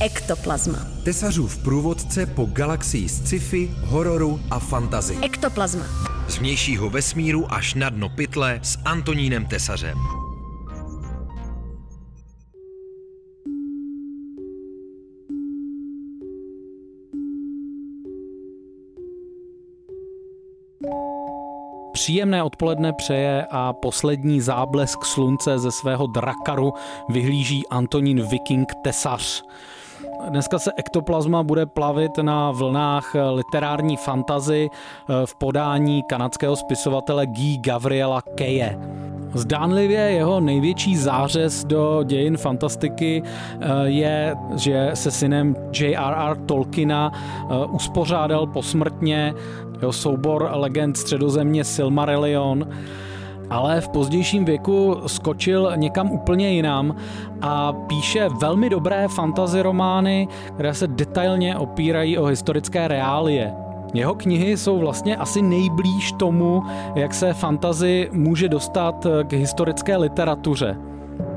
Ektoplazma. Tesařův průvodce po galaxii sci-fi, hororu a fantazy. Ektoplazma. Z vnějšího vesmíru až na dno pytle s Antonínem Tesařem. Příjemné odpoledne přeje a poslední záblesk slunce ze svého drakaru vyhlíží Antonín Viking Tesař. Dneska se ektoplazma bude plavit na vlnách literární fantazy eh, v podání kanadského spisovatele Guy Gavriela Keje. Zdánlivě jeho největší zářez do dějin fantastiky eh, je, že se synem J.R.R. Tolkiena eh, uspořádal posmrtně jeho soubor legend středozemě Silmarillion, ale v pozdějším věku skočil někam úplně jinam a píše velmi dobré fantasy romány, které se detailně opírají o historické reálie. Jeho knihy jsou vlastně asi nejblíž tomu, jak se fantazy může dostat k historické literatuře.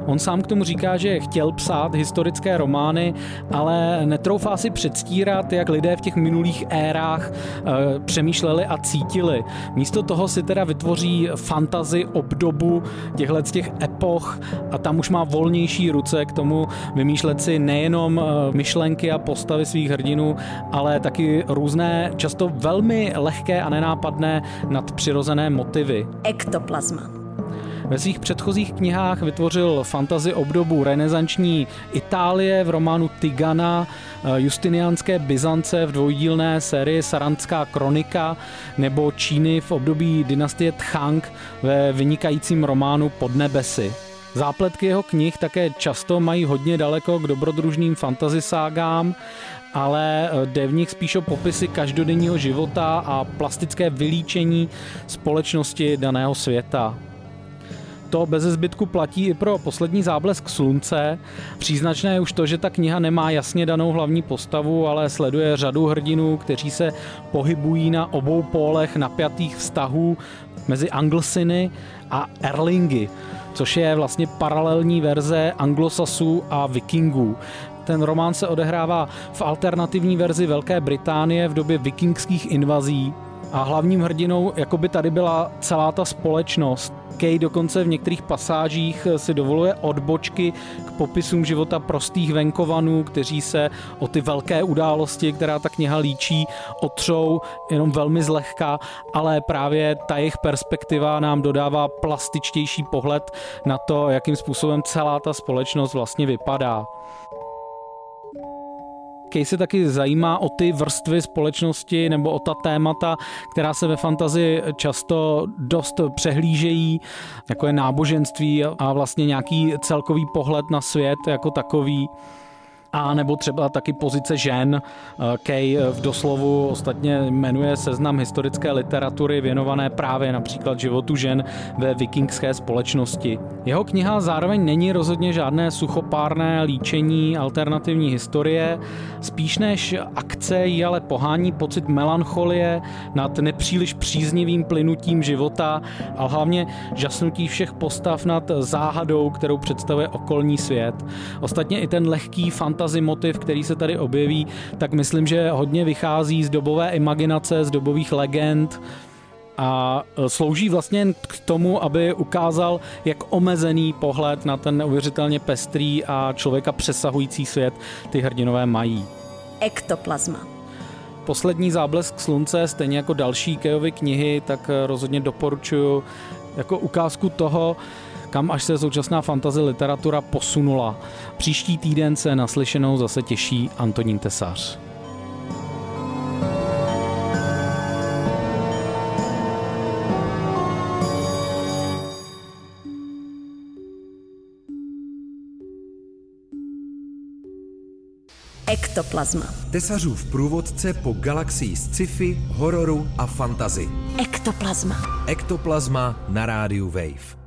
On sám k tomu říká, že chtěl psát historické romány, ale netroufá si předstírat, jak lidé v těch minulých érách e, přemýšleli a cítili. Místo toho si teda vytvoří fantazy obdobu těchto těch epoch a tam už má volnější ruce k tomu vymýšlet si nejenom eh, myšlenky a postavy svých hrdinů, ale taky různé, často velmi lehké a nenápadné nadpřirozené motivy. Ektoplazma. Ve svých předchozích knihách vytvořil fantazi obdobu renesanční Itálie v románu Tigana, eh, Justiniánské Byzance v dvojdílné sérii Sarantská kronika nebo Číny v období dynastie Tchang ve vynikajícím románu Podnebesy. Zápletky jeho knih také často mají hodně daleko k dobrodružným fantasy ságám, ale eh, jde v nich spíš o popisy každodenního života a plastické vylíčení společnosti daného světa. To bez zbytku platí i pro poslední záblesk slunce. Příznačné je už to, že ta kniha nemá jasně danou hlavní postavu, ale sleduje řadu hrdinů, kteří se pohybují na obou pólech napjatých vztahů mezi Anglsiny a Erlingy, což je vlastně paralelní verze anglosasů a vikingů. Ten román se odehrává v alternativní verzi Velké Británie v době vikingských invazí a hlavním hrdinou jako by tady byla celá ta společnost. Kay dokonce v některých pasážích si dovoluje odbočky k popisům života prostých venkovanů, kteří se o ty velké události, která ta kniha líčí, otřou jenom velmi zlehka, ale právě ta jejich perspektiva nám dodává plastičtější pohled na to, jakým způsobem celá ta společnost vlastně vypadá. Kej se taky zajímá o ty vrstvy společnosti nebo o ta témata, která se ve fantazii často dost přehlížejí, jako je náboženství a vlastně nějaký celkový pohled na svět jako takový a nebo třeba taky pozice žen. Eh, Kay v doslovu ostatně jmenuje seznam historické literatury věnované právě například životu žen ve vikingské společnosti. Jeho kniha zároveň není rozhodně žádné suchopárné líčení alternativní historie, spíš než akce jí ale pohání pocit melancholie nad nepříliš příznivým plynutím života a hlavně žasnutí všech postav nad záhadou, kterou představuje okolní svět. Ostatně i ten lehký fantazí fantasy motiv, který se tady objeví, tak myslím, že hodně vychází z dobové imaginace, z dobových legend, a e, slouží vlastně k tomu, aby ukázal, jak omezený pohled na ten neuvěřitelně pestrý a člověka přesahující svět ty hrdinové mají. Ektoplazma. Poslední záblesk slunce, stejně jako další Kejovy knihy, tak e, rozhodně doporučuji jako ukázku toho, kam až se současná fantazy literatura posunula. Příští týden se naslyšenou zase těší Antonín Tesař. Ektoplazma. Tesařův průvodce po galaxii sci-fi, hororu a fantazy. Ektoplazma. Ektoplazma na rádiu Wave.